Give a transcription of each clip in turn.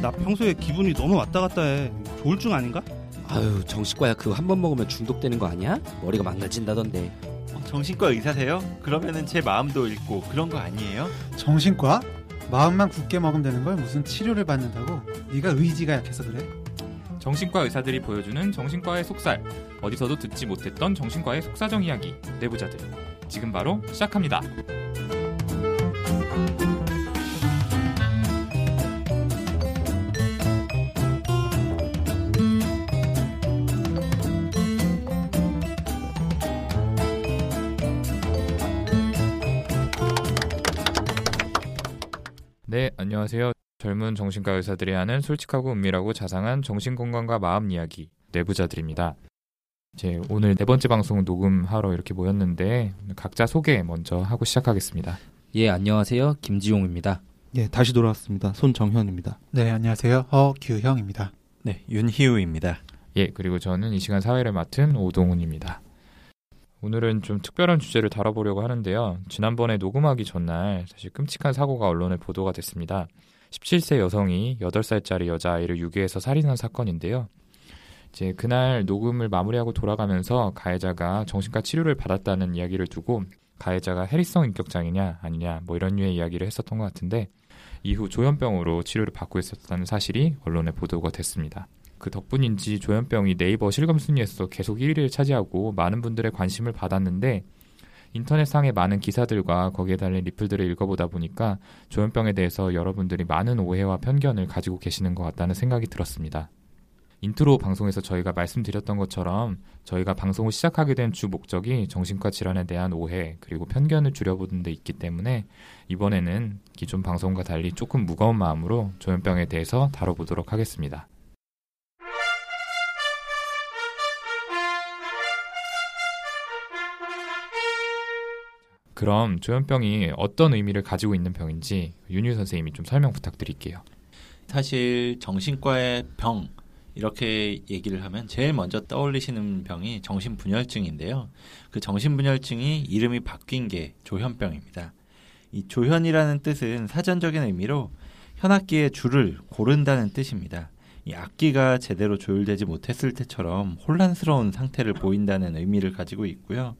나 평소에 기분이 너무 왔다 갔다 해. 조울증 아닌가? 아유 정신과야 그거 한 번 먹으면 중독되는 거 아니야? 머리가 망가진다던데. 어, 정신과 의사세요? 그러면은 제 마음도 읽고 그런 거 아니에요? 정신과? 마음만 굳게 먹으면 되는 걸 무슨 치료를 받는다고? 네가 의지가 약해서 그래? 정신과 의사들이 보여주는 정신과의 속살. 어디서도 듣지 못했던 정신과의 속사정 이야기. 내부자들. 지금 바로 시작합니다. 네, 안녕하세요. 젊은 정신과 의사들이 하는 솔직하고 은밀하고 자상한 정신건강과 마음 이야기 내부자들입니다. 이제 오늘 네 번째 방송 녹음하러 이렇게 모였는데 각자 소개 먼저 하고 시작하겠습니다. 예 안녕하세요 김지용입니다. 예, 다시 돌아왔습니다. 손정현입니다. 네, 안녕하세요. 허규형입니다. 네, 윤희우입니다. 예, 그리고 저는 이 시간 사회를 맡은 오동훈입니다. 오늘은 좀 특별한 주제를 다뤄보려고 하는데요. 지난번에 녹음하기 전날 사실 끔찍한 사고가 언론에 보도가 됐습니다. 17세 여성이 8살짜리 여자아이를 유기해서 살인한 사건인데요. 이제 그날 녹음을 마무리하고 돌아가면서 가해자가 정신과 치료를 받았다는 이야기를 두고 가해자가 해리성 인격장애냐 아니냐 뭐 이런 류의 이야기를 했었던 것 같은데 이후 조현병으로 치료를 받고 있었다는 사실이 언론에 보도가 됐습니다. 그 덕분인지 조현병이 네이버 실검 순위에서 계속 1위를 차지하고 많은 분들의 관심을 받았는데 인터넷상의 많은 기사들과 거기에 달린 리플들을 읽어보다 보니까 조현병에 대해서 여러분들이 많은 오해와 편견을 가지고 계시는 것 같다는 생각이 들었습니다. 인트로 방송에서 저희가 말씀드렸던 것처럼 저희가 방송을 시작하게 된 주 목적이 정신과 질환에 대한 오해 그리고 편견을 줄여보는 데 있기 때문에 이번에는 기존 방송과 달리 조금 무거운 마음으로 조현병에 대해서 다뤄보도록 하겠습니다. 그럼 조현병이 어떤 의미를 가지고 있는 병인지 윤유 선생님이 좀 설명 부탁드릴게요. 사실 정신과의 병 이렇게 얘기를 하면 제일 먼저 떠올리시는 병이 정신분열증인데요. 그 정신분열증이 이름이 바뀐 게 조현병입니다. 이 조현이라는 뜻은 사전적인 의미로 현악기의 줄을 고른다는 뜻입니다. 이 악기가 제대로 조율되지 못했을 때처럼 혼란스러운 상태를 보인다는 의미를 가지고 있고요.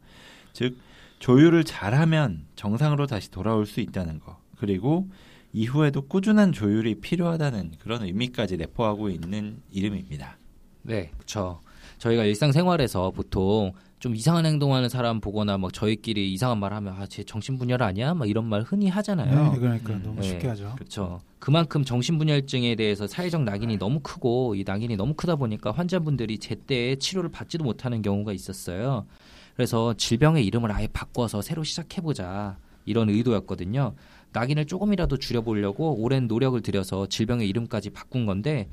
즉 조율을 잘하면 정상으로 다시 돌아올 수 있다는 거. 그리고 이후에도 꾸준한 조율이 필요하다는 그런 의미까지 내포하고 있는 이름입니다. 네, 그렇죠. 저희가 일상생활에서 보통 좀 이상한 행동하는 사람 보거나 막 저희끼리 이상한 말 하면 아, 쟤 정신분열 아니야? 막 이런 말 흔히 하잖아요. 네, 그러니까 음, 너무 네. 쉽게 하죠. 그렇죠. 그만큼 정신분열증에 대해서 사회적 낙인이 너무 크고 이 낙인이 너무 크다 보니까 환자분들이 제때 치료를 받지도 못하는 경우가 있었어요. 그래서 질병의 이름을 아예 바꿔서 새로 시작해보자 이런 의도였거든요. 낙인을 조금이라도 줄여보려고 오랜 노력을 들여서 질병의 이름까지 바꾼 건데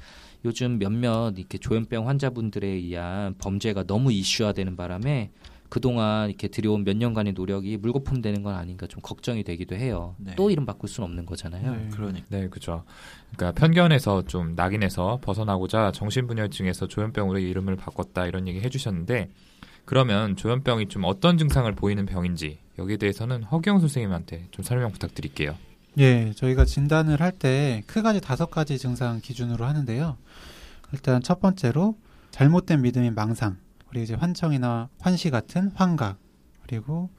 요즘 몇몇 이렇게 조현병 환자분들에 의한 범죄가 너무 이슈화되는 바람에 그동안 이렇게 들여온 몇 년간의 노력이 물거품 되는 건 아닌가 좀 걱정이 되기도 해요. 네. 또 이름 바꿀 수는 없는 거잖아요. 네. 그러니까 네, 그죠. 그러니까 편견에서 좀 낙인에서 벗어나고자 정신분열증에서 조현병으로 이름을 바꿨다 이런 얘기 해주셨는데 그러면 조현병이 좀 어떤 증상을 보이는 병인지 여기에 대해서는 허경 선생님한테 좀 설명 부탁드릴게요. 예, 저희가 진단을 할 때 크가지 다섯 가지 증상 기준으로 하는데요. 일단 첫 번째로 잘못된 믿음인 망상, 그리고 이제 환청이나 환시 같은 환각, 그리고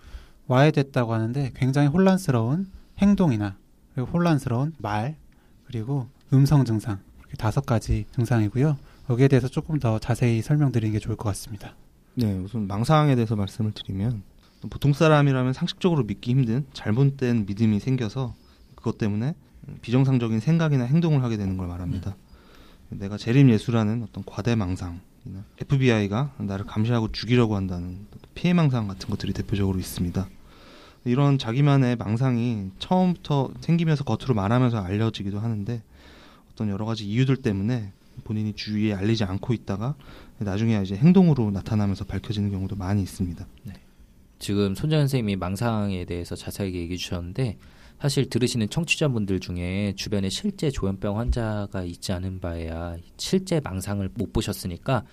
와해됐다고 하는데 굉장히 혼란스러운 행동이나 그리고 혼란스러운 말, 그리고 음성 증상 이렇게 다섯 가지 증상이고요. 여기에 대해서 조금 더 자세히 설명드리는 게 좋을 것 같습니다. 네, 우선 망상에 대해서 말씀을 드리면 보통 사람이라면 상식적으로 믿기 힘든 잘못된 믿음이 생겨서 그것 때문에 비정상적인 생각이나 행동을 하게 되는 걸 말합니다. 내가 재림 예수라는 어떤 과대 망상, FBI가 나를 감시하고 죽이려고 한다는 피해 망상 같은 것들이 대표적으로 있습니다. 이런 자기만의 망상이 처음부터 생기면서 겉으로 말하면서 알려지기도 하는데 어떤 여러 가지 이유들 때문에 본인이 주위에 알리지 않고 있다가 나중에 이제 행동으로 나타나면서 밝혀지는 경우도 많이 있습니다. 지금 손정 선생님이 망상에 대해서 자세하게 얘기해 주셨는데 사실 들으시는 청취자분들 중에 주변에 실제 조현병 환자가 있지 않은 바에야 실제 망상을 못 보셨으니까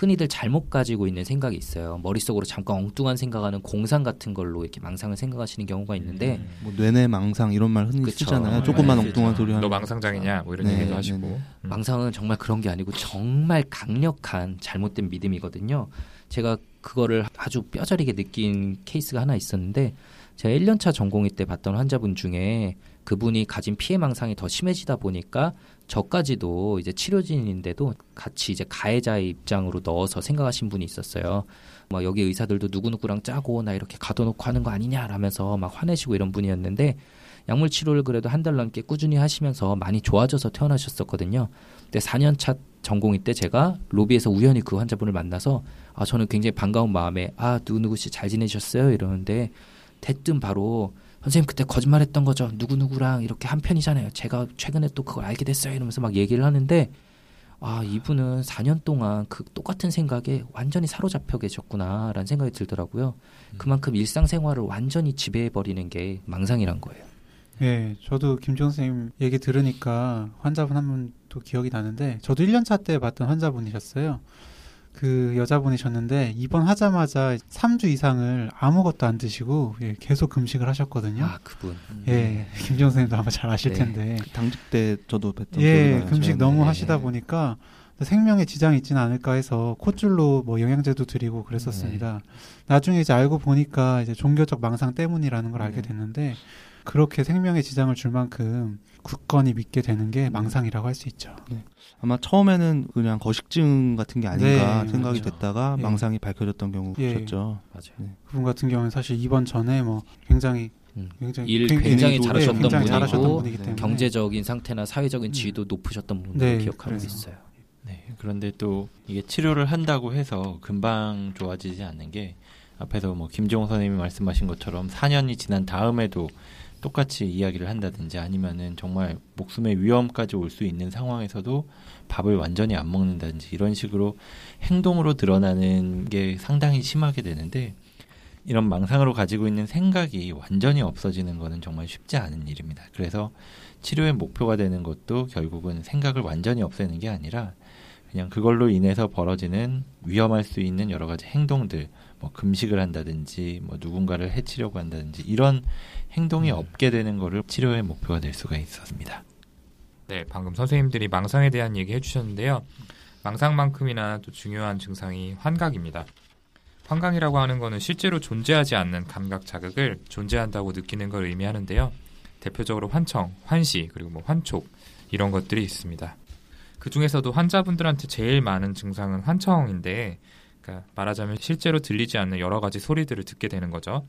흔히들 잘못 가지고 있는 생각이 있어요. 머릿속으로 잠깐 엉뚱한 생각하는 공상 같은 걸로 이렇게 망상을 생각하시는 경우가 있는데 음. 뭐 뇌내 망상 이런 말 흔히 그쵸. 쓰잖아요. 조금만 네, 엉뚱한. 소리 하는. 너 망상장이냐 뭐 이런 네, 얘기도 네, 하시고 네. 음. 망상은 정말 그런 게 아니고 정말 강력한 잘못된 믿음이거든요. 제가 그거를 아주 뼈저리게 느낀 케이스가 하나 있었는데 제가 1년차 전공의 때 봤던 환자분 중에 그분이 가진 피해 망상이 더 심해지다 보니까 저까지도 이제 치료진인데도 같이 이제 가해자의 입장으로 넣어서 생각하신 분이 있었어요. 막 여기 의사들도 누구누구랑 짜고 나 이렇게 가둬놓고 하는 거 아니냐라면서 막 화내시고 이런 분이었는데 약물 치료를 그래도 한 달 넘게 꾸준히 하시면서 많이 좋아져서 퇴원하셨었거든요. 근데 4년 차 전공의 때 제가 로비에서 우연히 그 환자분을 만나서 아 저는 굉장히 반가운 마음에 아 누구누구 씨 잘 지내셨어요 이러는데 대뜸 바로 선생님 그때 거짓말했던 거죠. 누구 누구랑 이렇게 한 편이잖아요. 제가 최근에 또 그걸 알게 됐어요. 이러면서 막 얘기를 하는데 아 이분은 4년 동안 그 똑같은 생각에 완전히 사로잡혀 계셨구나라는 생각이 들더라고요. 그만큼 일상생활을 완전히 지배해 버리는 게 망상이란 거예요. 예, 저도 김종 선생님 얘기 들으니까 환자분 한 분 또 기억이 나는데 저도 1년차 때 봤던 환자분이셨어요. 그 여자분이셨는데 입원하자마자 3주 이상을 아무것도 안 드시고 예, 계속 금식을 하셨거든요. 아 그분 예, 김종 선생님도 아마 잘 아실 네. 텐데. 당직 때 저도 뵀던 예. 금식 제가. 너무 네. 하시다 보니까 생명에 지장이 있지는 않을까 해서 콧줄로 뭐 영양제도 드리고 그랬었습니다. 나중에 이제 알고 보니까 이제 종교적 망상 때문이라는 걸 알게 네. 됐는데 그렇게 생명에 지장을 줄 만큼 굳건히 믿게 되는 게 망상이라고 할 수 있죠. 아마 처음에는 그냥 거식증 같은 게 아닌가 네, 생각이 그렇죠. 됐다가 예. 망상이 밝혀졌던 경우셨죠. 맞아요 그분 같은 경우는 사실 이번 전에 뭐 굉장히 음. 굉장히 일 굉장히 굉장히 네, 잘하셨던 굉장히 분이고 잘하셨던 분이기 네. 때문에 경제적인 상태나 사회적인 음. 지위도 높으셨던 분으로 네, 기억하고 그래서. 있어요. 네, 그런데 또 이게 치료를 한다고 해서 금방 좋아지지 않는 게 앞에서 뭐 김종호 선생님이 말씀하신 것처럼 4년이 지난 다음에도 똑같이 이야기를 한다든지 아니면은 정말 목숨의 위험까지 올 수 있는 상황에서도 밥을 완전히 안 먹는다든지 이런 식으로 행동으로 드러나는 게 상당히 심하게 되는데 이런 망상으로 가지고 있는 생각이 완전히 없어지는 거는 정말 쉽지 않은 일입니다. 그래서 치료의 목표가 되는 것도 결국은 생각을 완전히 없애는 게 아니라 그냥 그걸로 인해서 벌어지는 위험할 수 있는 여러 가지 행동들, 뭐 금식을 한다든지, 뭐 누군가를 해치려고 한다든지 이런 행동이 없게 되는 거를 치료의 목표가 될 수가 있었습니다. 네, 방금 선생님들이 망상에 대한 얘기 해주셨는데요. 망상만큼이나 또 중요한 증상이 환각입니다. 환각이라고 하는 것은 실제로 존재하지 않는 감각 자극을 존재한다고 느끼는 걸 의미하는데요. 대표적으로 환청, 환시, 그리고 뭐 환촉 이런 것들이 있습니다. 그 중에서도 환자분들한테 제일 많은 증상은 환청인데, 그러니까 말하자면 실제로 들리지 않는 여러 가지 소리들을 듣게 되는 거죠.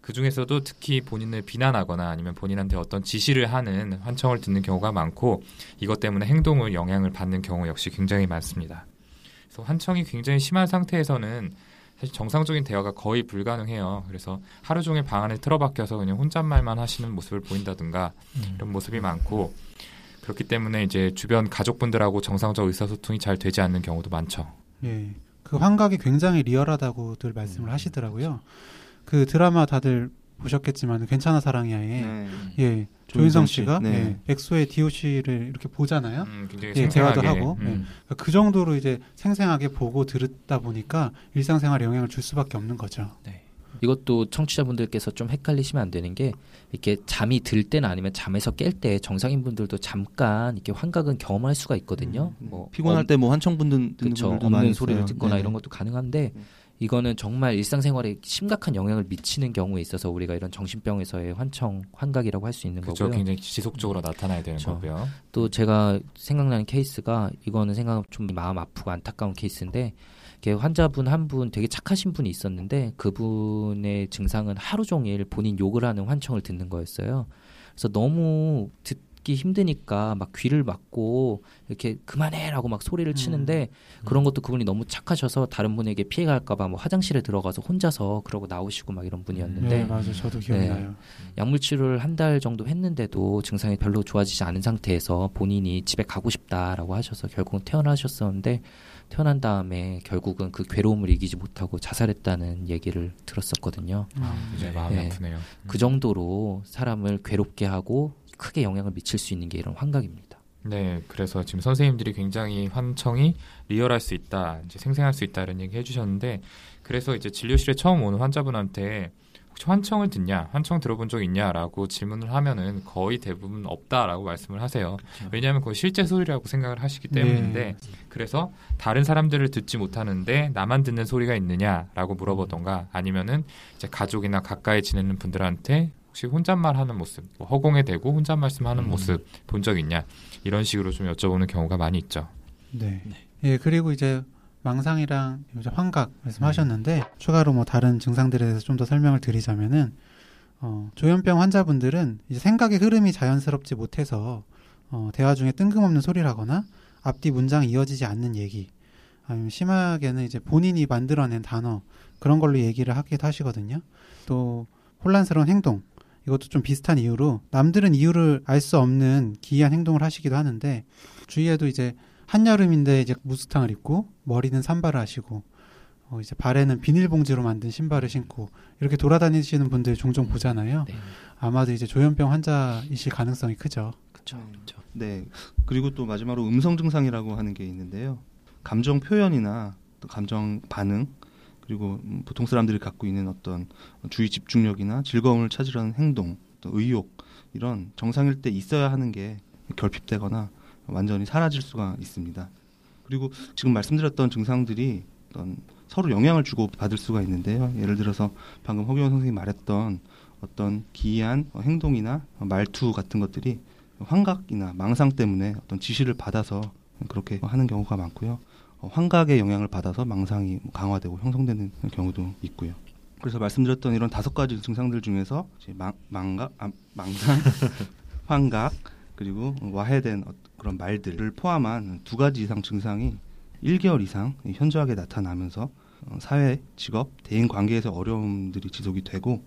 그 중에서도 특히 본인을 비난하거나 아니면 본인한테 어떤 지시를 하는 환청을 듣는 경우가 많고 이것 때문에 행동을 영향을 받는 경우 역시 굉장히 많습니다. 그래서 환청이 굉장히 심한 상태에서는 사실 정상적인 대화가 거의 불가능해요. 그래서 하루 종일 방 안에 틀어박혀서 그냥 혼잣말만 하시는 모습을 보인다든가 이런 모습이 많고 그렇기 때문에 이제 주변 가족분들하고 정상적 의사소통이 잘 되지 않는 경우도 많죠. 예. 그 환각이 굉장히 리얼하다고들 말씀을 하시더라고요. 그 드라마 다들 보셨겠지만 괜찮아 사랑이야에 네. 예 조인성 씨. 씨가 네. 예, 엑소의 DOC를 이렇게 보잖아요. 음, 예, 대화도 하고, 음. 예. 그러니까 그 정도로 이제 생생하게 보고 들었다 보니까 일상생활에 영향을 줄 수밖에 없는 거죠. 이것도 청취자분들께서 좀 헷갈리시면 안 되는 게 이렇게 잠이 들 때나 아니면 잠에서 깰 때 정상인 분들도 잠깐 이렇게 환각은 경험할 수가 있거든요. 뭐 피곤할 엄- 때뭐 환청 분들 듣는 그쵸. 분들도 많이 없는 소리를 있어요. 듣거나 네네. 이런 것도 가능한데 네. 이거는 정말 일상생활에 심각한 영향을 미치는 경우에 있어서 우리가 이런 정신병에서의 환청 환각이라고 할 수 있는 그렇죠. 거고요. 굉장히 지속적으로 나타나야 되는 그쵸. 거고요. 또 제가 생각나는 케이스가 이거는 생각 좀 마음 아프고 안타까운 케이스인데 이게 환자분 한 분 되게 착하신 분이 있었는데 그분의 증상은 하루 종일 본인 욕을 하는 환청을 듣는 거였어요. 그래서 너무 듣기 힘드니까 막 귀를 막고 이렇게 그만해라고 막 소리를 치는데 그런 것도 그분이 너무 착하셔서 다른 분에게 피해갈까봐 뭐 화장실에 들어가서 혼자서 그러고 나오시고 막 이런 분이었는데 네, 맞아요. 저도 네. 나요. 약물 치료를 한 달 정도 했는데도 증상이 별로 좋아지지 않은 상태에서 본인이 집에 가고 싶다라고 하셔서 결국은 퇴원하셨었는데 퇴원한 다음에 결국은 그 괴로움을 이기지 못하고 자살했다는 얘기를 들었었거든요. 음. 굉장히 마음이 네. 아프네요. 그 정도로 사람을 괴롭게 하고 크게 영향을 미칠 수 있는 게 이런 환각입니다. 네, 그래서 지금 선생님들이 굉장히 환청이 리얼할 수 있다, 이제 생생할 수 있다 이런 얘기 해주셨는데, 그래서 이제 진료실에 처음 오는 환자분한테 혹시 환청을 듣냐, 환청 들어본 적 있냐라고 질문을 하면은 거의 대부분 없다라고 말씀을 하세요. 왜냐하면 그거 실제 소리라고 생각을 하시기 때문인데, 네. 그래서 다른 사람들을 듣지 못하는데 나만 듣는 소리가 있느냐라고 물어보던가 아니면은 이제 가족이나 가까이 지내는 분들한테 혹시 혼잣말 하는 모습, 뭐 허공에 대고 혼잣 말씀하는 음. 모습 본 적 있냐 이런 식으로 좀 여쭤보는 경우가 많이 있죠. 네. 예, 그리고 이제 망상이랑 환각 말씀하셨는데 추가로 뭐 다른 증상들에 대해서 좀 더 설명을 드리자면은 어, 조현병 환자분들은 이제 생각의 흐름이 자연스럽지 못해서 어, 대화 중에 뜬금없는 소리라거나 앞뒤 문장이 이어지지 않는 얘기 아니면 심하게는 이제 본인이 만들어낸 단어 그런 걸로 얘기를 하기도 하시거든요. 또 혼란스러운 행동 이것도 좀 비슷한 이유로 남들은 이유를 알 수 없는 기이한 행동을 하시기도 하는데 주위에도 이제 한여름인데 이제 무스탕을 입고 머리는 산발을 하시고 어 이제 발에는 비닐봉지로 만든 신발을 신고 이렇게 돌아다니시는 분들 종종 보잖아요. 네. 아마도 이제 조현병 환자이실 가능성이 크죠. 그렇죠. 네. 그리고 또 마지막으로 음성 증상이라고 하는 게 있는데요. 감정 표현이나 또 감정 반응 그리고 음, 보통 사람들이 갖고 있는 어떤 주의 집중력이나 즐거움을 찾으려는 행동, 또 의욕 이런 정상일 때 있어야 하는 게 결핍되거나 완전히 사라질 수가 있습니다. 그리고 지금 말씀드렸던 증상들이 어떤 서로 영향을 주고 받을 수가 있는데요. 예를 들어서 방금 허경영 선생님이 말했던 어떤 기이한 어, 행동이나 어, 말투 같은 것들이 환각이나 망상 때문에 어떤 지시를 받아서 그렇게 하는 경우가 많고요. 어, 환각의 영향을 받아서 망상이 강화되고 형성되는 경우도 있고요. 그래서 말씀드렸던 이런 다섯 가지 증상들 중에서 망각, 아, 망상, 환각, 그리고 와해된 어- 그런 말들을 포함한 두 가지 이상 증상이 1개월 이상 현저하게 나타나면서 어, 사회, 직업, 대인 관계에서 어려움들이 지속이 되고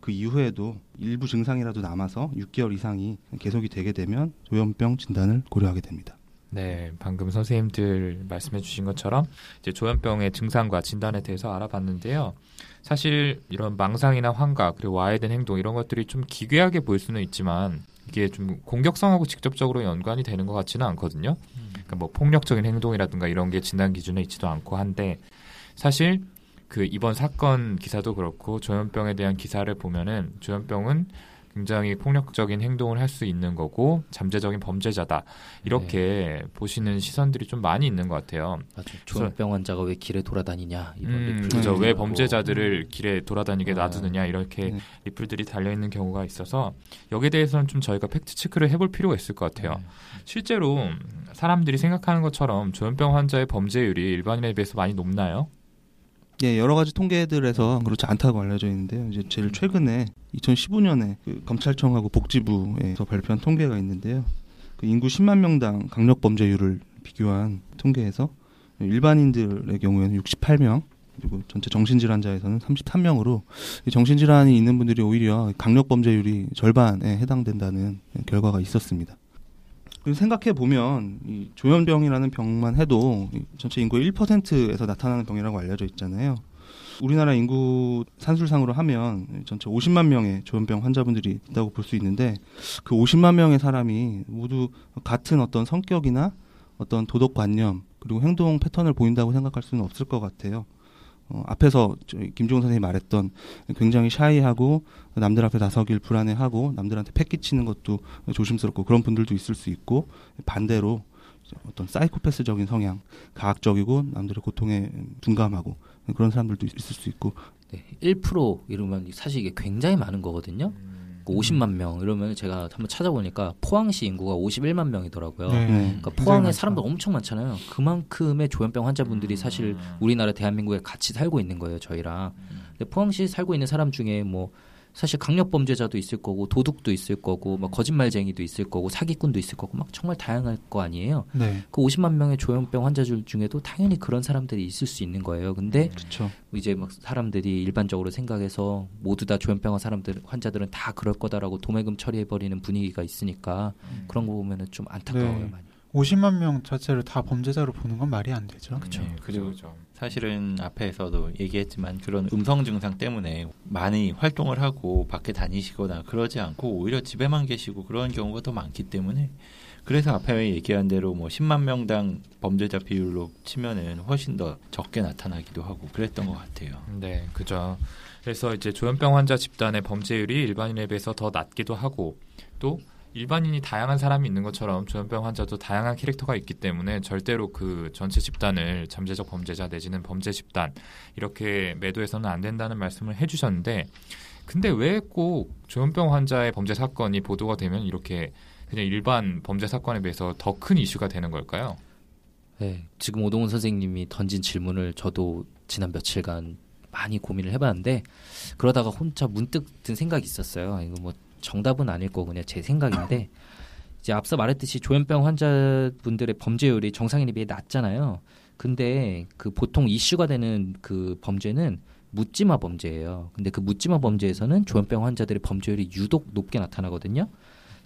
그 이후에도 일부 증상이라도 남아서 6개월 이상이 계속이 되게 되면 조현병 진단을 고려하게 됩니다. 네, 방금 선생님들 말씀해 주신 것처럼 이제 조현병의 증상과 진단에 대해서 알아봤는데요. 사실 이런 망상이나 환각 그리고 와해된 행동 이런 것들이 좀 기괴하게 보일 수는 있지만 이게 좀 공격성하고 직접적으로 연관이 되는 것 같지는 않거든요. 그러니까 뭐 폭력적인 행동이라든가 이런 게 진단 기준에 있지도 않고 한데 사실 그 이번 사건 기사도 그렇고 조현병에 대한 기사를 보면은 조현병은 굉장히 폭력적인 행동을 할 수 있는 거고 잠재적인 범죄자다 이렇게 보시는 시선들이 좀 많이 있는 것 같아요. 조현병 환자가 왜 길에 돌아다니냐 이런 음, 그죠. 왜. 범죄자들을 길에 돌아다니게 네. 놔두느냐 이렇게 네. 리플들이 달려 있는 경우가 있어서 여기에 대해서는 좀 저희가 팩트 체크를 해볼 필요가 있을 것 같아요. 네. 실제로 사람들이 생각하는 것처럼 조현병 환자의 범죄율이 일반인에 비해서 많이 높나요? 예, 여러 가지 통계들에서 그렇지 않다고 알려져 있는데요. 이제 제일 최근에 2015년에 그 검찰청하고 복지부에서 발표한 통계가 있는데요. 그 인구 10만 명당 강력 범죄율을 비교한 통계에서 일반인들의 경우에는 68명, 그리고 전체 정신질환자에서는 33명으로 정신질환이 있는 분들이 오히려 강력 범죄율이 절반에 해당된다는 결과가 있었습니다. 생각해 보면 이 조현병이라는 병만 해도 이 전체 인구의 1%에서 나타나는 병이라고 알려져 있잖아요. 우리나라 인구 산술상으로 하면 전체 50만 명의 조현병 환자분들이 있다고 볼 수 있는데 그 50만 명의 사람이 모두 같은 어떤 성격이나 어떤 도덕관념 그리고 행동 패턴을 보인다고 생각할 수는 없을 것 같아요. 어, 앞에서 김종훈 선생님이 말했던 굉장히 샤이하고 남들 앞에 나서길 불안해하고 남들한테 패 끼치는 것도 조심스럽고 그런 분들도 있을 수 있고 반대로 어떤 사이코패스적인 성향, 가학적이고 남들의 고통에 둔감하고 그런 사람들도 있을 수 있고 네, 1% 이러면 사실 이게 굉장히 많은 거거든요. 그 50만 명 이러면 제가 한번 찾아보니까 포항시 인구가 51만 명이더라고요. 네. 네. 그러니까 포항에. 사람들 엄청 많잖아요. 그만큼의 조현병 환자분들이 사실 우리나라 대한민국에 같이 살고 있는 거예요, 저희랑. 근데 포항시 살고 있는 사람 중에 뭐 사실 강력 범죄자도 있을 거고 도둑도 있을 거고 막 거짓말쟁이도 있을 거고 사기꾼도 있을 거고 막 정말 다양할 거 아니에요. 네. 그 50만 명의 조현병 환자들 중에도 당연히 그런 사람들이 있을 수 있는 거예요. 근데 그렇죠. 이제 막 사람들이 일반적으로 생각해서 모두 다 조현병 사람들 환자들은 다 그럴 거다라고 도매금 처리해 버리는 분위기가 있으니까 그런 거 보면은 좀 안타까워요, 네. 많이. 50만 명 자체를 다 범죄자로 보는 건 말이 안 되죠. 그쵸. 네, 그리고 그죠. 사실은 앞에서도 얘기했지만 그런 음성 증상 때문에 많이 활동을 하고 밖에 다니시거나 그러지 않고 오히려 집에만 계시고 그런 경우가 더 많기 때문에 그래서 앞에 얘기한 대로 뭐 10만 명당 범죄자 비율로 치면은 훨씬 더 적게 나타나기도 하고 그랬던 것 같아요. 네, 그죠. 그래서 이제 조현병 환자 집단의 범죄율이 일반인에 비해서 더 낮기도 하고 또 일반인이 다양한 사람이 있는 것처럼 조현병 환자도 다양한 캐릭터가 있기 때문에 절대로 그 전체 집단을 잠재적 범죄자 내지는 범죄 집단 이렇게 매도해서는 안 된다는 말씀을 해주셨는데 근데 왜 꼭 조현병 환자의 범죄 사건이 보도가 되면 이렇게 그냥 일반 범죄 사건에 비해서 더 큰 이슈가 되는 걸까요? 네, 지금 오동훈 선생님이 던진 질문을 저도 지난 며칠간 많이 고민을 해봤는데 그러다가 혼자 문득 든 생각이 있었어요. 이거 뭐 정답은 아닐 거고 그냥 제 생각인데 이제 앞서 말했듯이 조현병 환자분들의 범죄율이 정상인에 비해 낮잖아요. 근데 그 보통 이슈가 되는 그 범죄는 묻지마 범죄예요. 근데 그 묻지마 범죄에서는 조현병 환자들의 범죄율이 유독 높게 나타나거든요.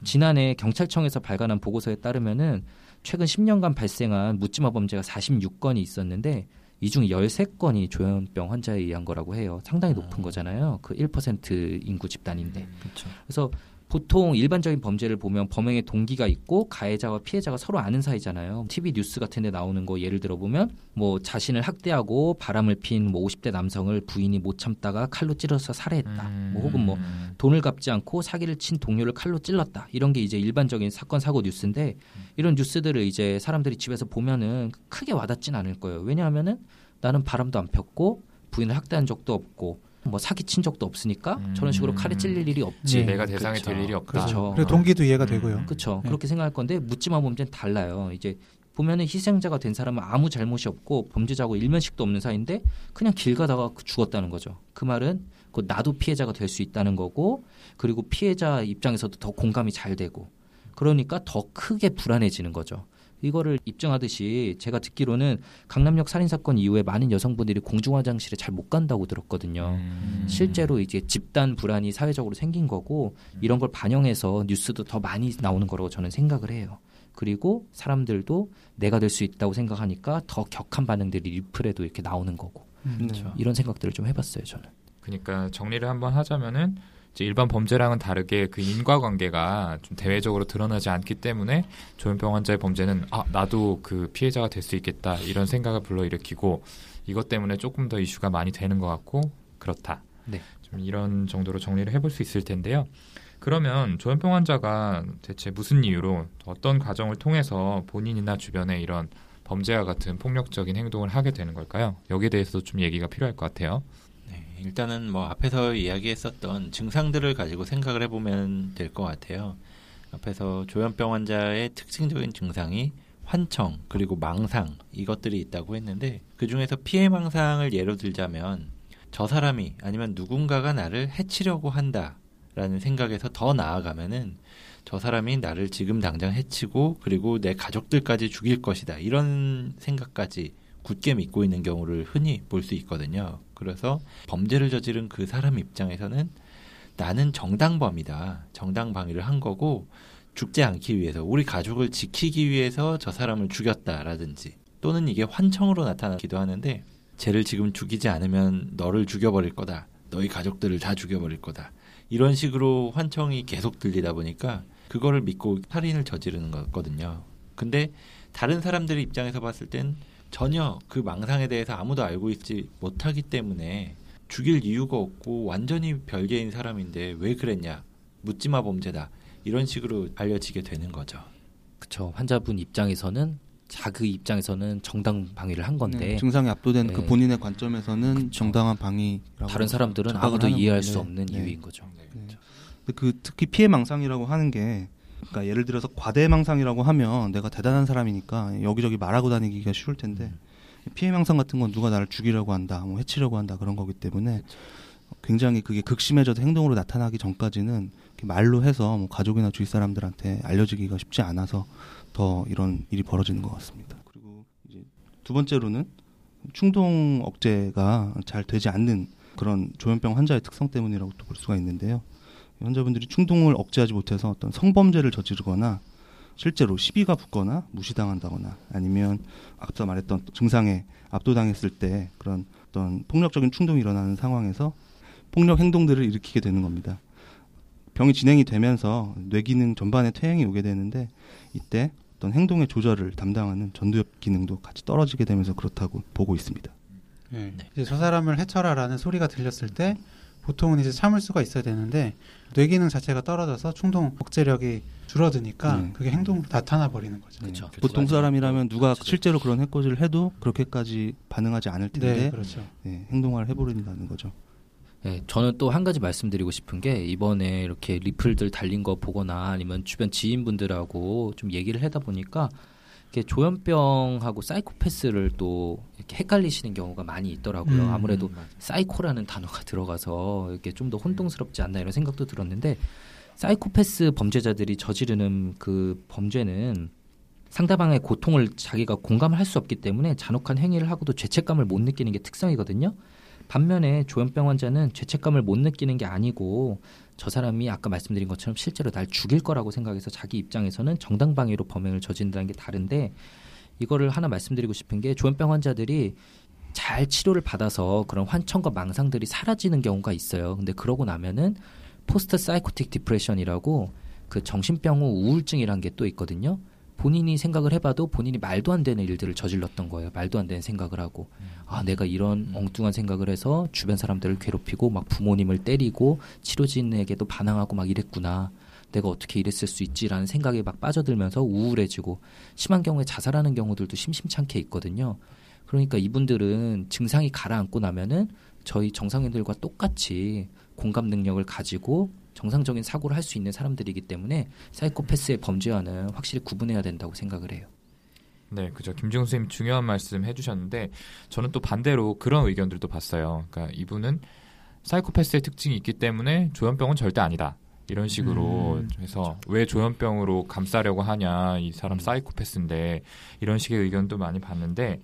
지난해 경찰청에서 발간한 보고서에 따르면은 최근 10년간 발생한 묻지마 범죄가 46건이 있었는데 이 중 13건이 조현병 환자에 의한 거라고 해요. 상당히 높은 거잖아요. 그 1% 인구 집단인데. 그렇죠. 그래서 보통 일반적인 범죄를 보면 범행의 동기가 있고 가해자와 피해자가 서로 아는 사이잖아요. TV 뉴스 같은 데 나오는 거 예를 들어 보면 뭐 자신을 학대하고 바람을 핀 뭐 50대 남성을 부인이 못 참다가 칼로 찔러서 살해했다. 음. 뭐 혹은 뭐 돈을 갚지 않고 사기를 친 동료를 칼로 찔렀다. 이런 게 이제 일반적인 사건 사고 뉴스인데 이런 뉴스들을 이제 사람들이 집에서 보면은 크게 와닿진 않을 거예요. 왜냐하면은 나는 바람도 안 폈고 부인을 학대한 적도 없고 뭐 사기 친 적도 없으니까 음. 저런 식으로 칼에 찔릴 일이 없지. 네. 내가 대상이 그렇죠. 될 일이 없다. 그렇죠. 그리고 동기도 이해가 음. 되고요. 그렇죠. 네. 그렇게 생각할 건데 묻지마 범죄는 달라요. 이제 보면은 희생자가 된 사람은 아무 잘못이 없고 범죄자하고 일면식도 없는 사이인데 그냥 길 가다가 죽었다는 거죠. 그 말은 그 나도 피해자가 될 수 있다는 거고 그리고 피해자 입장에서도 더 공감이 잘 되고 그러니까 더 크게 불안해지는 거죠. 이거를 입증하듯이 제가 듣기로는 강남역 살인 사건 이후에 많은 여성분들이 공중 화장실에 잘 못 간다고 들었거든요. 음. 실제로 이제 집단 불안이 사회적으로 생긴 거고 이런 걸 반영해서 뉴스도 더 많이 나오는 거라고 저는 생각을 해요. 그리고 사람들도 내가 될 수 있다고 생각하니까 더 격한 반응들이 리플에도 이렇게 나오는 거고 음, 그렇죠. 이런 생각들을 좀 해봤어요 저는. 그러니까 정리를 한번 하자면은 일반 범죄랑은 다르게 그 인과관계가 좀 대외적으로 드러나지 않기 때문에 조현병 환자의 범죄는 아 나도 그 피해자가 될 수 있겠다 이런 생각을 불러일으키고 이것 때문에 조금 더 이슈가 많이 되는 것 같고 그렇다. 네. 좀 이런 정도로 정리를 해볼 수 있을 텐데요. 그러면 조현병 환자가 대체 무슨 이유로 어떤 과정을 통해서 본인이나 주변에 이런 범죄와 같은 폭력적인 행동을 하게 되는 걸까요? 여기에 대해서도 좀 얘기가 필요할 것 같아요. 네, 일단은 뭐 앞에서 이야기했었던 증상들을 가지고 생각을 해보면 될 것 같아요. 앞에서 조현병 환자의 특징적인 증상이 환청 그리고 망상 이것들이 있다고 했는데 그 중에서 피해 망상을 예로 들자면 저 사람이 아니면 누군가가 나를 해치려고 한다라는 생각에서 더 나아가면은 저 사람이 나를 지금 당장 해치고 그리고 내 가족들까지 죽일 것이다 이런 생각까지 굳게 믿고 있는 경우를 흔히 볼 수 있거든요. 그래서 범죄를 저지른 그 사람 입장에서는 나는 정당범이다. 정당방위를 한 거고 죽지 않기 위해서 우리 가족을 지키기 위해서 저 사람을 죽였다라든지 또는 이게 환청으로 나타나기도 하는데 쟤를 지금 죽이지 않으면 너를 죽여버릴 거다. 너희 가족들을 다 죽여버릴 거다. 이런 식으로 환청이 계속 들리다 보니까 그거를 믿고 살인을 저지르는 거거든요. 근데 다른 사람들의 입장에서 봤을 땐 전혀 그 망상에 대해서 아무도 알고 있지 못하기 때문에 죽일 이유가 없고 완전히 별개인 사람인데 왜 그랬냐 묻지마 범죄다 이런 식으로 알려지게 되는 거죠. 그렇죠. 환자분 입장에서는 자그 입장에서는 정당 방위를 한 건데 네, 증상이 압도된 그 네. 본인의 관점에서는 그쵸. 정당한 방위라고 다른 사람들은 아무도 이해할 건데, 수 없는 네. 이유인 거죠. 네. 그 특히 피해 망상이라고 하는 게 그러니까 예를 들어서 과대 망상이라고 하면 내가 대단한 사람이니까 여기저기 말하고 다니기가 쉬울 텐데 피해 망상 같은 건 누가 나를 죽이려고 한다, 뭐 해치려고 한다 그런 거기 때문에 굉장히 그게 극심해져서 행동으로 나타나기 전까지는 말로 해서 뭐 가족이나 주위 사람들한테 알려지기가 쉽지 않아서 더 이런 일이 벌어지는 것 같습니다. 그리고 이제 두 번째로는 충동 억제가 잘 되지 않는 그런 조현병 환자의 특성 때문이라고 또 볼 수가 있는데요. 환자분들이 충동을 억제하지 못해서 어떤 성범죄를 저지르거나 실제로 시비가 붙거나 무시당한다거나 아니면 앞서 말했던 증상에 압도당했을 때 그런 어떤 폭력적인 충동이 일어나는 상황에서 폭력 행동들을 일으키게 되는 겁니다. 병이 진행이 되면서 뇌기능 전반에 퇴행이 오게 되는데 이때 어떤 행동의 조절을 담당하는 전두엽 기능도 같이 떨어지게 되면서 그렇다고 보고 있습니다. 예. 네. 이제 저 사람을 해쳐라라는 소리가 들렸을 때 보통은 이제 참을 수가 있어야 되는데 뇌 기능 자체가 떨어져서 충동 억제력이 줄어드니까 네. 그게 행동으로 나타나 버리는 거죠. 그렇죠. 네. 보통 사람이라면 누가 그렇죠. 실제로 그런 해코지를 해도 그렇게까지 반응하지 않을 텐데 네, 그렇죠. 네, 행동을 해버린다는 거죠. 네, 저는 또 한 가지 말씀드리고 싶은 게 이번에 이렇게 리플들 달린 거 보거나 아니면 주변 지인분들하고 좀 얘기를 하다 보니까 이렇게 조현병하고 사이코패스를 또 이렇게 헷갈리시는 경우가 많이 있더라고요. 음, 아무래도 사이코라는 단어가 들어가서 이렇게 좀 더 혼동스럽지 않나 이런 생각도 들었는데 사이코패스 범죄자들이 저지르는 그 범죄는 상대방의 고통을 자기가 공감을 할수 없기 때문에 잔혹한 행위를 하고도 죄책감을 못 느끼는 게 특성이거든요. 반면에 조현병 환자는 죄책감을 못 느끼는 게 아니고 저 사람이 아까 말씀드린 것처럼 실제로 날 죽일 거라고 생각해서 자기 입장에서는 정당방위로 범행을 저지른다는 게 다른데 이거를 하나 말씀드리고 싶은 게 조현병 환자들이 잘 치료를 받아서 그런 환청과 망상들이 사라지는 경우가 있어요. 근데 그러고 나면은 post-psychotic depression이라고 그 정신병 후 우울증이란 게또 있거든요. 본인이 생각을 해봐도 본인이 말도 안 되는 일들을 저질렀던 거예요. 말도 안 되는 생각을 하고 아 내가 이런 엉뚱한 생각을 해서 주변 사람들을 괴롭히고 막 부모님을 때리고 치료진에게도 반항하고 막 이랬구나. 내가 어떻게 이랬을 수 있지라는 생각에 막 빠져들면서 우울해지고 심한 경우에 자살하는 경우들도 심심찮게 있거든요. 그러니까 이분들은 증상이 가라앉고 나면은 저희 정상인들과 똑같이 공감 능력을 가지고 정상적인 사고를 할 수 있는 사람들이기 때문에 사이코패스의 범죄와는 확실히 구분해야 된다고 생각을 해요. 네, 그죠. 김지훈 선생님 중요한 말씀 해주셨는데 저는 또 반대로 그런 의견들도 봤어요. 그러니까 이분은 사이코패스의 특징이 있기 때문에 조현병은 절대 아니다. 이런 식으로 음, 해서 왜 조현병으로 감싸려고 하냐 이 사람 음. 사이코패스인데 이런 식의 의견도 많이 봤는데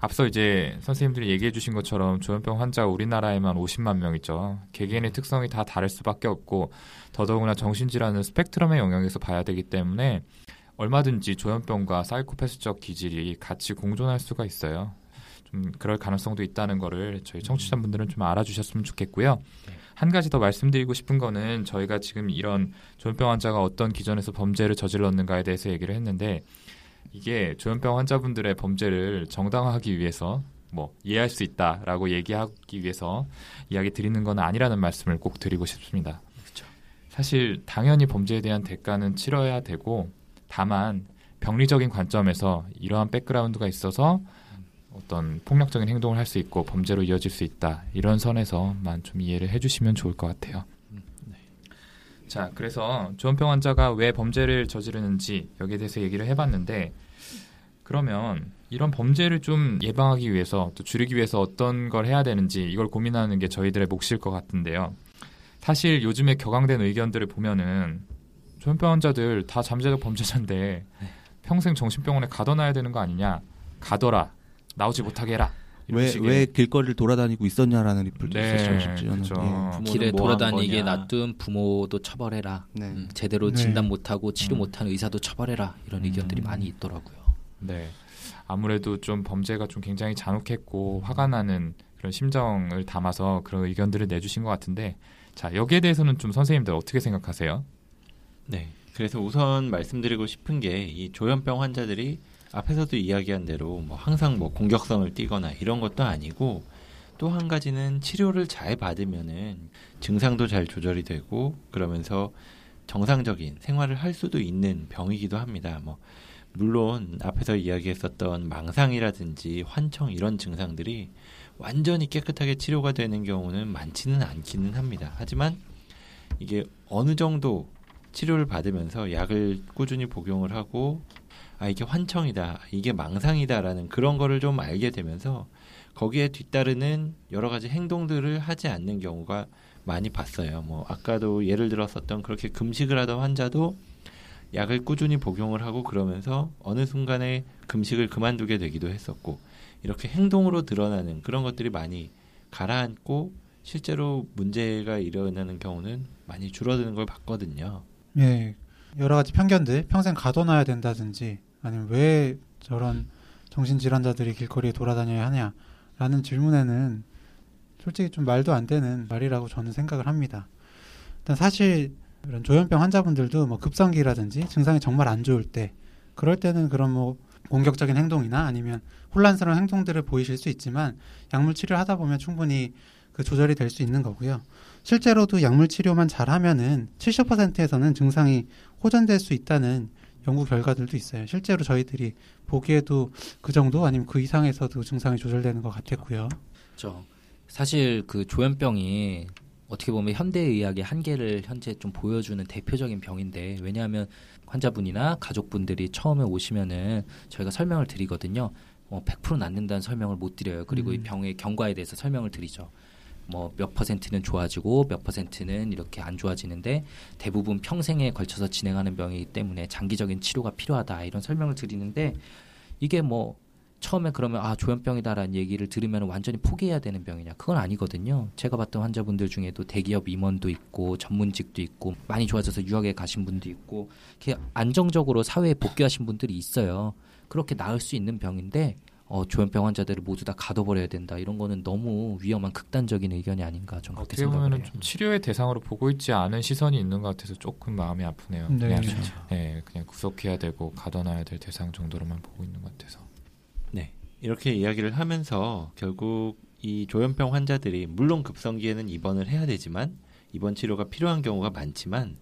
앞서 이제 선생님들이 얘기해 주신 것처럼 조현병 환자가 우리나라에만 50만 명 있죠. 개개인의 특성이 다 다를 수밖에 없고 더더구나 정신질환은 스펙트럼의 영역에서 봐야 되기 때문에 얼마든지 조현병과 사이코패스적 기질이 같이 공존할 수가 있어요. 좀 그럴 가능성도 있다는 거를 저희 청취자분들은 좀 알아주셨으면 좋겠고요. 한 가지 더 말씀드리고 싶은 거는 저희가 지금 이런 조현병 환자가 어떤 기전에서 범죄를 저질렀는가에 대해서 얘기를 했는데 이게 조현병 환자분들의 범죄를 정당화하기 위해서 뭐 이해할 수 있다라고 얘기하기 위해서 이야기 드리는 건 아니라는 말씀을 꼭 드리고 싶습니다. 그렇죠. 사실 당연히 범죄에 대한 대가는 치러야 되고 다만 병리적인 관점에서 이러한 백그라운드가 있어서 어떤 폭력적인 행동을 할 수 있고 범죄로 이어질 수 있다 이런 선에서만 좀 이해를 해주시면 좋을 것 같아요. 자, 그래서 조현병 환자가 왜 범죄를 저지르는지 여기에 대해서 얘기를 해봤는데 그러면 이런 범죄를 좀 예방하기 위해서 또 줄이기 위해서 어떤 걸 해야 되는지 이걸 고민하는 게 저희들의 몫일 것 같은데요. 사실 요즘에 격앙된 의견들을 보면은 조현병 환자들 다 잠재적 범죄자인데 평생 정신병원에 가둬놔야 되는 거 아니냐? 가둬라. 나오지 못하게 해라. 왜, 왜 길거리를 돌아다니고 있었냐라는 리플도 네, 있었죠. 심지어는. 그렇죠. 부모는 길에 뭐한 돌아다니게. 놔둔 부모도 처벌해라. 예. 네. 음, 제대로 네. 진단 못하고 치료 음. 못하는 의사도 처벌해라. 이런 의견들이 많이 있더라고요. 네. 아무래도 좀 범죄가 좀 굉장히 잔혹했고 화가 나는 그런 심정을 담아서 그런 의견들을 내주신 것 같은데 자 여기에 대해서는 좀 선생님들 어떻게 생각하세요? 네. 그래서 우선 말씀드리고 싶은 게 이 조현병 환자들이 앞에서도 이야기한 대로 뭐 항상 뭐 공격성을 띠거나 이런 것도 아니고 또 한 가지는 치료를 잘 받으면은 증상도 잘 조절이 되고 그러면서 정상적인 생활을 할 수도 있는 병이기도 합니다. 뭐 물론 앞에서 이야기했었던 망상이라든지 환청 이런 증상들이 완전히 깨끗하게 치료가 되는 경우는 많지는 않기는 합니다. 하지만 이게 어느 정도 치료를 받으면서 약을 꾸준히 복용을 하고 아 이게 환청이다 이게 망상이다라는 그런 거를 좀 알게 되면서 거기에 뒤따르는 여러 가지 행동들을 하지 않는 경우가 많이 봤어요. 뭐 아까도 예를 들었었던 그렇게 금식을 하던 환자도 약을 꾸준히 복용을 하고 그러면서 어느 순간에 금식을 그만두게 되기도 했었고 이렇게 행동으로 드러나는 그런 것들이 많이 가라앉고 실제로 문제가 일어나는 경우는 많이 줄어드는 걸 봤거든요. 예, 여러 가지 편견들 평생 가둬놔야 된다든지 아니면 왜 저런 정신질환자들이 길거리에 돌아다녀야 하냐라는 질문에는 솔직히 좀 말도 안 되는 말이라고 저는 생각을 합니다. 일단 사실 이런 조현병 환자분들도 뭐 급성기라든지 증상이 정말 안 좋을 때 그럴 때는 그런 뭐 공격적인 행동이나 아니면 혼란스러운 행동들을 보이실 수 있지만 약물 치료를 하다 보면 충분히 그 조절이 될 수 있는 거고요. 실제로도 약물 치료만 잘하면은 70%에서는 증상이 호전될 수 있다는 연구 결과들도 있어요. 실제로 저희들이 보기에도 그 정도 아니면 그 이상에서도 증상이 조절되는 것 같았고요. 그렇죠. 사실 그 조현병이 어떻게 보면 현대 의학의 한계를 현재 좀 보여주는 대표적인 병인데 왜냐하면 환자분이나 가족분들이 처음에 오시면은 저희가 설명을 드리거든요. 어, 100% 낫는다는 설명을 못 드려요. 그리고 이 음. 병의 경과에 대해서 설명을 드리죠. 뭐 몇 퍼센트는 좋아지고 몇 퍼센트는 이렇게 안 좋아지는데 대부분 평생에 걸쳐서 진행하는 병이기 때문에 장기적인 치료가 필요하다 이런 설명을 드리는데 이게 뭐 처음에 그러면 아 조현병이다라는 얘기를 들으면 완전히 포기해야 되는 병이냐 그건 아니거든요. 제가 봤던 환자분들 중에도 대기업 임원도 있고 전문직도 있고 많이 좋아져서 유학에 가신 분도 있고 이렇게 안정적으로 사회에 복귀하신 분들이 있어요. 그렇게 나을 수 있는 병인데 어, 조현병 환자들을 모두 다 가둬버려야 된다 이런 거는 너무 위험한 극단적인 의견이 아닌가 좀 그렇게 어떻게 생각을 해요. 좀 치료의 대상으로 보고 있지 않은 시선이 있는 것 같아서 조금 마음이 아프네요. 네. 그냥, 그렇죠. 예, 그냥 구속해야 되고 가둬놔야 될 대상 정도로만 보고 있는 것 같아서. 네. 이렇게 이야기를 하면서 결국 이 조현병 환자들이 물론 급성기에는 입원을 해야 되지만 입원 치료가 필요한 경우가 많지만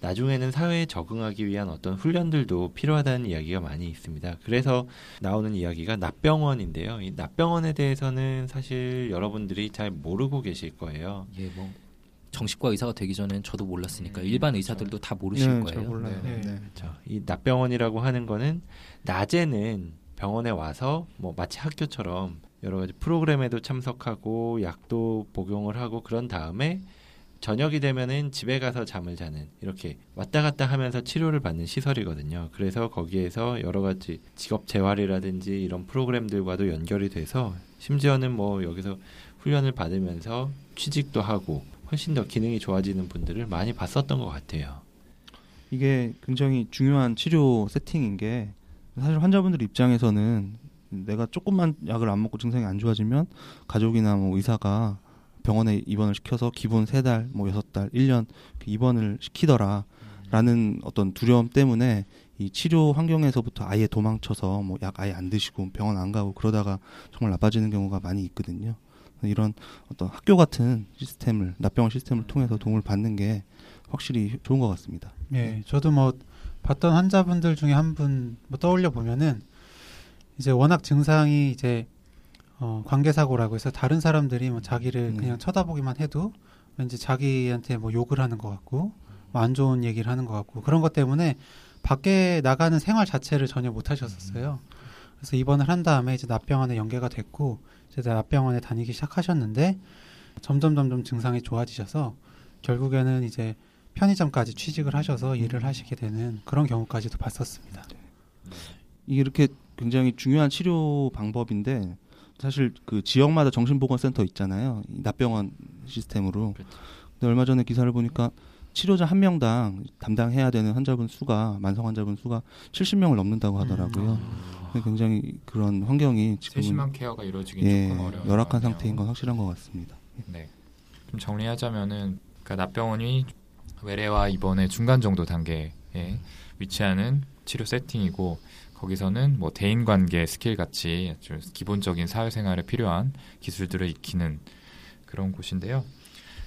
나중에는 사회에 적응하기 위한 어떤 훈련들도 필요하다는 이야기가 많이 있습니다. 그래서 나오는 이야기가 납병원인데요. 이 납병원에 대해서는 사실 여러분들이 잘 모르고 계실 거예요. 예, 뭐 정신과 의사가 되기 전엔 저도 몰랐으니까 음, 일반 그렇죠. 의사들도 다 모르실 네, 거예요. 잘 몰라요. 네. 네. 그렇죠. 이 납병원이라고 하는 거는 낮에는 병원에 와서 뭐 마치 학교처럼 여러 가지 프로그램에도 참석하고 약도 복용을 하고 그런 다음에 저녁이 되면은 집에 가서 잠을 자는 이렇게 왔다 갔다 하면서 치료를 받는 시설이거든요. 그래서 거기에서 여러 가지 직업 재활이라든지 이런 프로그램들과도 연결이 돼서 심지어는 뭐 여기서 훈련을 받으면서 취직도 하고 훨씬 더 기능이 좋아지는 분들을 많이 봤었던 것 같아요. 이게 굉장히 중요한 치료 세팅인 게 사실 환자분들 입장에서는 내가 조금만 약을 안 먹고 증상이 안 좋아지면 가족이나 뭐 의사가 병원에 입원을 시켜서 기본 세 달, 뭐 여섯 달, 일 년 입원을 시키더라라는 어떤 두려움 때문에 이 치료 환경에서부터 아예 도망쳐서 뭐 약 아예 안 드시고 병원 안 가고 그러다가 정말 나빠지는 경우가 많이 있거든요. 이런 어떤 학교 같은 시스템을 납병원 시스템을 통해서 도움을 받는 게 확실히 좋은 것 같습니다. 예, 저도 뭐 봤던 환자분들 중에 한 분 뭐 떠올려 보면은 이제 워낙 증상이 이제 어, 관계사고라고 해서 다른 사람들이 뭐 자기를 음. 그냥 쳐다보기만 해도 왠지 자기한테 뭐 욕을 하는 것 같고 뭐 안 좋은 얘기를 하는 것 같고 그런 것 때문에 밖에 나가는 생활 자체를 전혀 못 하셨었어요. 그래서 입원을 한 다음에 이제 납병원에 연계가 됐고 이제 납병원에 다니기 시작하셨는데 점점 점점 증상이 좋아지셔서 결국에는 이제 편의점까지 취직을 하셔서 일을 하시게 되는 그런 경우까지도 봤었습니다. 이게 이렇게 굉장히 중요한 치료 방법인데 사실 그 지역마다 정신보건센터 있잖아요. 이 납병원 시스템으로. 그렇죠. 근데 얼마 전에 기사를 보니까 치료자 한 명당 담당해야 되는 환자분 수가 만성 환자분 수가 70명을 넘는다고 하더라고요. 음. 굉장히 그런 환경이 지금 세심한 케어가 이루어지긴 예, 조금 어려운 열악한. 상태인 건 확실한 것 같습니다. 네. 좀 정리하자면은 그러니까 납병원이 외래와 입원의 중간 정도 단계에 위치하는 치료 세팅이고 거기서는 뭐 대인 관계 스킬 같이 아주 기본적인 사회생활에 필요한 기술들을 익히는 그런 곳인데요.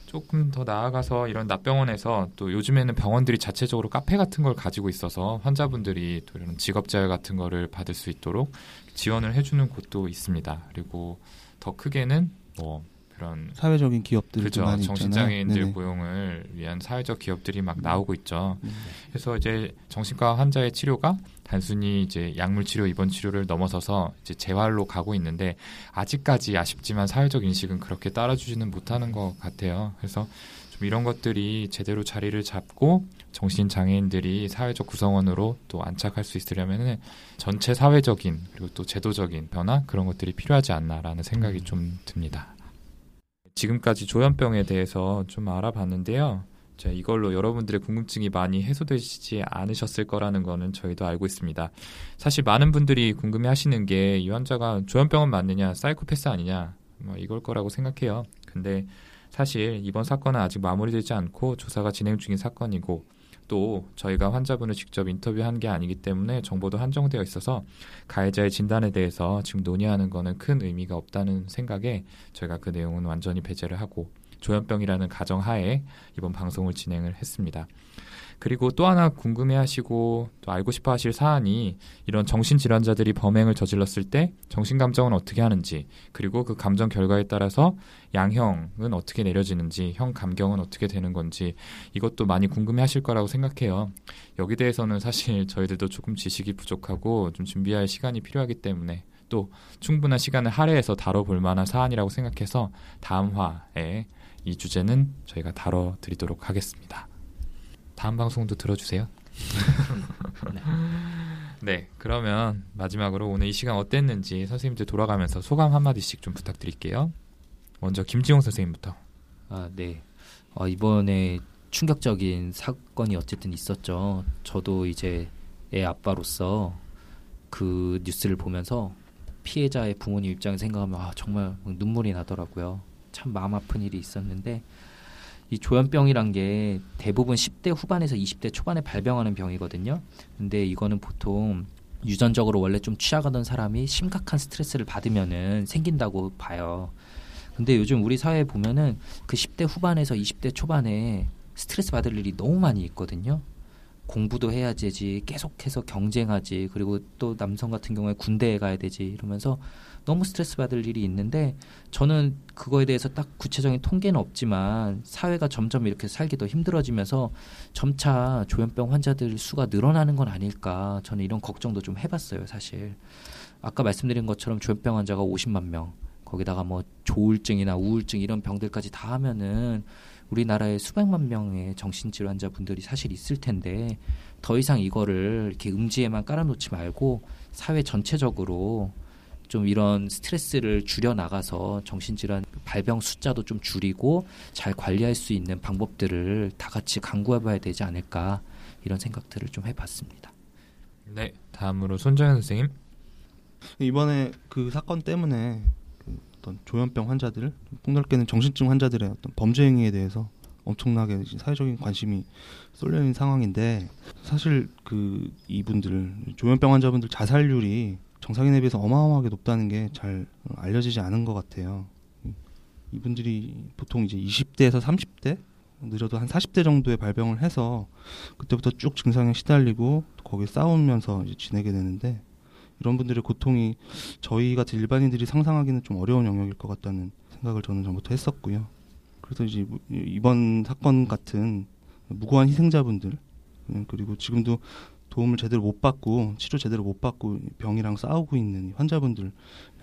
조금 더 나아가서 이런 납병원에서 또 요즘에는 병원들이 자체적으로 카페 같은 걸 가지고 있어서 환자분들이 또 이런 직업재활 같은 거를 받을 수 있도록 지원을 해주는 곳도 있습니다. 그리고 더 크게는 뭐 그런 사회적인 기업들도 그렇죠. 많이 정신장애인들 있잖아요. 고용을 위한 사회적 기업들이 막 나오고 있죠. 음. 그래서 이제 정신과 환자의 치료가 단순히 이제 약물 치료, 입원 치료를 넘어서서 이제 재활로 가고 있는데 아직까지 아쉽지만 사회적 인식은 그렇게 따라주지는 못하는 것 같아요. 그래서 좀 이런 것들이 제대로 자리를 잡고 정신 장애인들이 사회적 구성원으로 또 안착할 수 있으려면은 전체 사회적인 그리고 또 제도적인 변화 그런 것들이 필요하지 않나라는 생각이 좀 듭니다. 지금까지 조현병에 대해서 좀 알아봤는데요. 자, 이걸로 여러분들의 궁금증이 많이 해소되시지 않으셨을 거라는 거는 저희도 알고 있습니다. 사실 많은 분들이 궁금해 하시는 게 이 환자가 조현병은 맞느냐, 사이코패스 아니냐, 뭐 이걸 거라고 생각해요. 근데 사실 이번 사건은 아직 마무리되지 않고 조사가 진행 중인 사건이고 또 저희가 환자분을 직접 인터뷰한 게 아니기 때문에 정보도 한정되어 있어서 가해자의 진단에 대해서 지금 논의하는 거는 큰 의미가 없다는 생각에 저희가 그 내용은 완전히 배제를 하고 조현병이라는 가정 하에 이번 방송을 진행을 했습니다. 그리고 또 하나 궁금해하시고 또 알고 싶어하실 사안이 이런 정신질환자들이 범행을 저질렀을 때 정신감정은 어떻게 하는지 그리고 그 감정 결과에 따라서 양형은 어떻게 내려지는지 형 감경은 어떻게 되는 건지 이것도 많이 궁금해하실 거라고 생각해요. 여기 대해서는 사실 저희들도 조금 지식이 부족하고 좀 준비할 시간이 필요하기 때문에 또 충분한 시간을 할애해서 다뤄볼 만한 사안이라고 생각해서 다음 화에 이 주제는 저희가 다뤄드리도록 하겠습니다. 다음 방송도 들어주세요. 네. 네, 그러면 마지막으로 오늘 이 시간 어땠는지 선생님들 돌아가면서 소감 한마디씩 좀 부탁드릴게요. 먼저 김지용 선생님부터. 아, 네. 어, 이번에 충격적인 사건이 어쨌든 있었죠. 저도 이제 애 아빠로서 그 뉴스를 보면서 피해자의 부모님 입장 생각하면 아, 정말 눈물이 나더라고요. 참 마음 아픈 일이 있었는데 이 조현병이란 게 대부분 10대 후반에서 20대 초반에 발병하는 병이거든요. 근데 이거는 보통 유전적으로 원래 좀 취약하던 사람이 심각한 스트레스를 받으면은 생긴다고 봐요. 근데 요즘 우리 사회에 보면은 그 10대 후반에서 20대 초반에 스트레스 받을 일이 너무 많이 있거든요. 공부도 해야 되지, 계속해서 경쟁하지, 그리고 또 남성 같은 경우에 군대에 가야 되지, 이러면서 너무 스트레스 받을 일이 있는데 저는 그거에 대해서 딱 구체적인 통계는 없지만 사회가 점점 이렇게 살기 더 힘들어지면서 점차 조현병 환자들 수가 늘어나는 건 아닐까 저는 이런 걱정도 좀 해봤어요 사실. 아까 말씀드린 것처럼 조현병 환자가 50만 명 거기다가 뭐 조울증이나 우울증 이런 병들까지 다 하면은 우리나라에 수백만 명의 정신질환자 분들이 사실 있을 텐데 더 이상 이거를 이렇게 음지에만 깔아놓지 말고 사회 전체적으로 좀 이런 스트레스를 줄여 나가서 정신질환 발병 숫자도 좀 줄이고 잘 관리할 수 있는 방법들을 다 같이 강구해봐야 되지 않을까 이런 생각들을 좀 해봤습니다. 네, 다음으로 손정현 선생님. 이번에 그 사건 때문에 그 어떤 조현병 환자들, 폭넓게는 정신증 환자들의 어떤 범죄 행위에 대해서 엄청나게 사회적인 관심이 쏠려 있는 상황인데 사실 그 이분들 조현병 환자분들 자살률이 정상인에 비해서 어마어마하게 높다는 게 잘 알려지지 않은 것 같아요. 이분들이 보통 이제 20대에서 30대 늦어도 한 40대 정도에 발병을 해서 그때부터 쭉 증상에 시달리고 거기에 싸우면서 지내게 되는데 이런 분들의 고통이 저희 같은 일반인들이 상상하기는 좀 어려운 영역일 것 같다는 생각을 저는 전부터 했었고요. 그래서 이제 이번 사건 같은 무고한 희생자분들 그리고 지금도 도움을 제대로 못 받고 치료 제대로 못 받고 병이랑 싸우고 있는 환자분들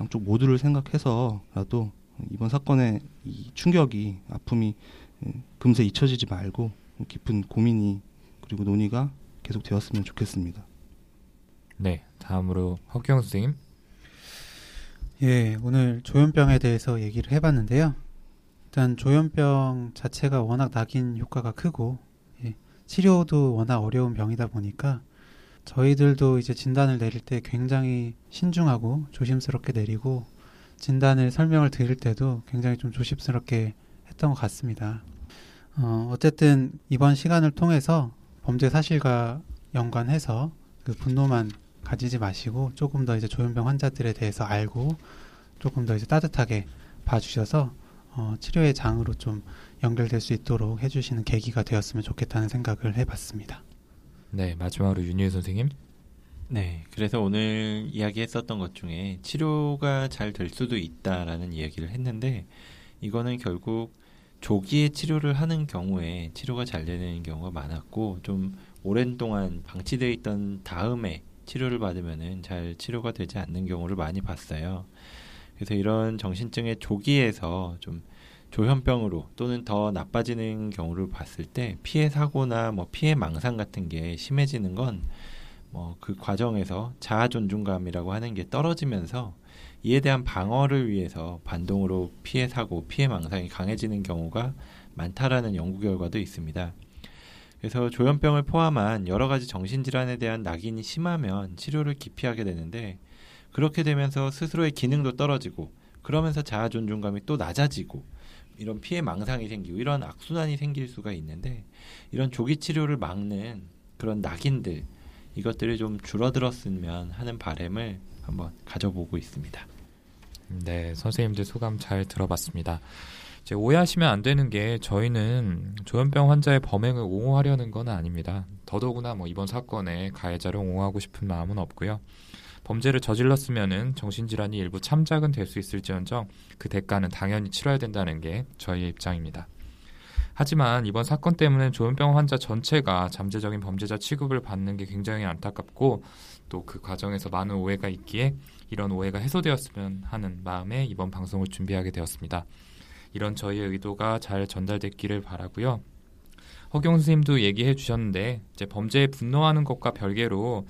양쪽 모두를 생각해서라도 이번 사건의 이 충격이 아픔이 금세 잊혀지지 말고 깊은 고민이 그리고 논의가 계속 되었으면 좋겠습니다. 네, 다음으로 허경 선생님. 예, 오늘 조현병에 대해서 얘기를 해봤는데요. 일단 조현병 자체가 워낙 낙인 효과가 크고 예, 치료도 워낙 어려운 병이다 보니까 저희들도 이제 진단을 내릴 때 굉장히 신중하고 조심스럽게 내리고 진단을 설명을 드릴 때도 굉장히 좀 조심스럽게 했던 것 같습니다. 어, 어쨌든 이번 시간을 통해서 범죄 사실과 연관해서 그 분노만 가지지 마시고 조금 더 이제 조현병 환자들에 대해서 알고 조금 더 이제 따뜻하게 봐주셔서 어, 치료의 장으로 좀 연결될 수 있도록 해주시는 계기가 되었으면 좋겠다는 생각을 해봤습니다. 네, 마지막으로 윤희 선생님. 네, 그래서 오늘 이야기했었던 것 중에 치료가 잘 될 수도 있다라는 이야기를 했는데 이거는 결국 조기에 치료를 하는 경우에 치료가 잘 되는 경우가 많았고 좀 오랜 동안 방치되어 있던 다음에 치료를 받으면은 잘 치료가 되지 않는 경우를 많이 봤어요. 그래서 이런 정신증의 조기에서 좀 조현병으로 또는 더 나빠지는 경우를 봤을 때 피해 사고나 뭐 피해 망상 같은 게 심해지는 건 뭐 그 과정에서 자아 존중감이라고 하는 게 떨어지면서 이에 대한 방어를 위해서 반동으로 피해 사고, 피해 망상이 강해지는 경우가 많다라는 연구 결과도 있습니다. 그래서 조현병을 포함한 여러 가지 정신질환에 대한 낙인이 심하면 치료를 기피하게 되는데 그렇게 되면서 스스로의 기능도 떨어지고 그러면서 자아 존중감이 또 낮아지고 이런 피해 망상이 생기고 이런 악순환이 생길 수가 있는데 이런 조기 치료를 막는 그런 낙인들 이것들이 좀 줄어들었으면 하는 바램을 한번 가져보고 있습니다. 네, 선생님들 소감 잘 들어봤습니다. 이제 오해하시면 안 되는 게 저희는 조현병 환자의 범행을 옹호하려는 건 아닙니다. 더더구나 뭐 이번 사건에 가해자를 옹호하고 싶은 마음은 없고요. 범죄를 저질렀으면은 정신질환이 일부 참작은 될 수 있을지언정 그 대가는 당연히 치러야 된다는 게 저희의 입장입니다. 하지만 이번 사건 때문에 조현병 환자 전체가 잠재적인 범죄자 취급을 받는 게 굉장히 안타깝고 또 그 과정에서 많은 오해가 있기에 이런 오해가 해소되었으면 하는 마음에 이번 방송을 준비하게 되었습니다. 이런 저희의 의도가 잘 전달됐기를 바라고요. 허경 선생님도 얘기해 주셨는데 이제 범죄에 분노하는 것과 별개로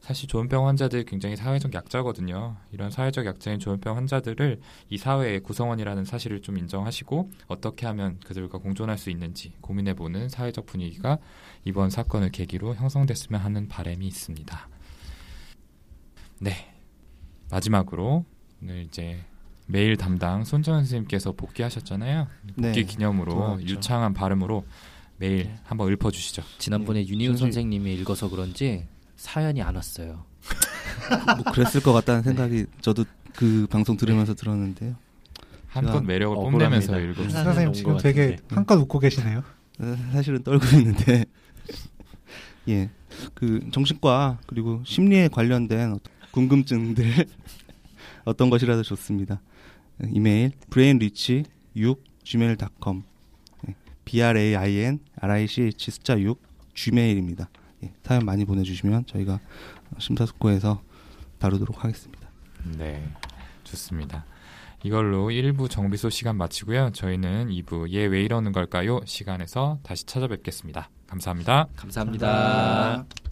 사실 조현병 환자들 굉장히 사회적 약자거든요. 이런 사회적 약자인 조현병 환자들을 이 사회의 구성원이라는 사실을 좀 인정하시고 어떻게 하면 그들과 공존할 수 있는지 고민해보는 사회적 분위기가 이번 사건을 계기로 형성됐으면 하는 바람이 있습니다. 네. 마지막으로 오늘 이제 메일 담당 손정현 선생님께서 복귀하셨잖아요. 복귀 네. 기념으로 돌아왔죠. 유창한 발음으로 메일 한번 읊어주시죠. 지난번에 네, 윤희훈 선생님. 선생님이 읽어서 그런지 사연이 안 왔어요. 뭐 그랬을 것 같다는 생각이 저도 그 방송 들으면서 들었는데요. 한껏 매력을. 뽐내면서 읽어. 선생님 온 지금 것 되게 같은데. 한껏 웃고 계시네요. 어, 사실은 떨고 있는데 예, 그 정신과 그리고 심리에 관련된 궁금증들 어떤 것이라도 좋습니다. 이메일 brainrich 6 gmail.com 예, b r a i n r i c h 숫자 6 gmail입니다. 예, 사연 많이 보내주시면 저희가 심사숙고해서 다루도록 하겠습니다. 네, 좋습니다. 이걸로 1부 정비소 시간 마치고요. 저희는 2부 얘 왜 이러는 걸까요? 시간에서 다시 찾아뵙겠습니다. 감사합니다. 감사합니다. 감사합니다.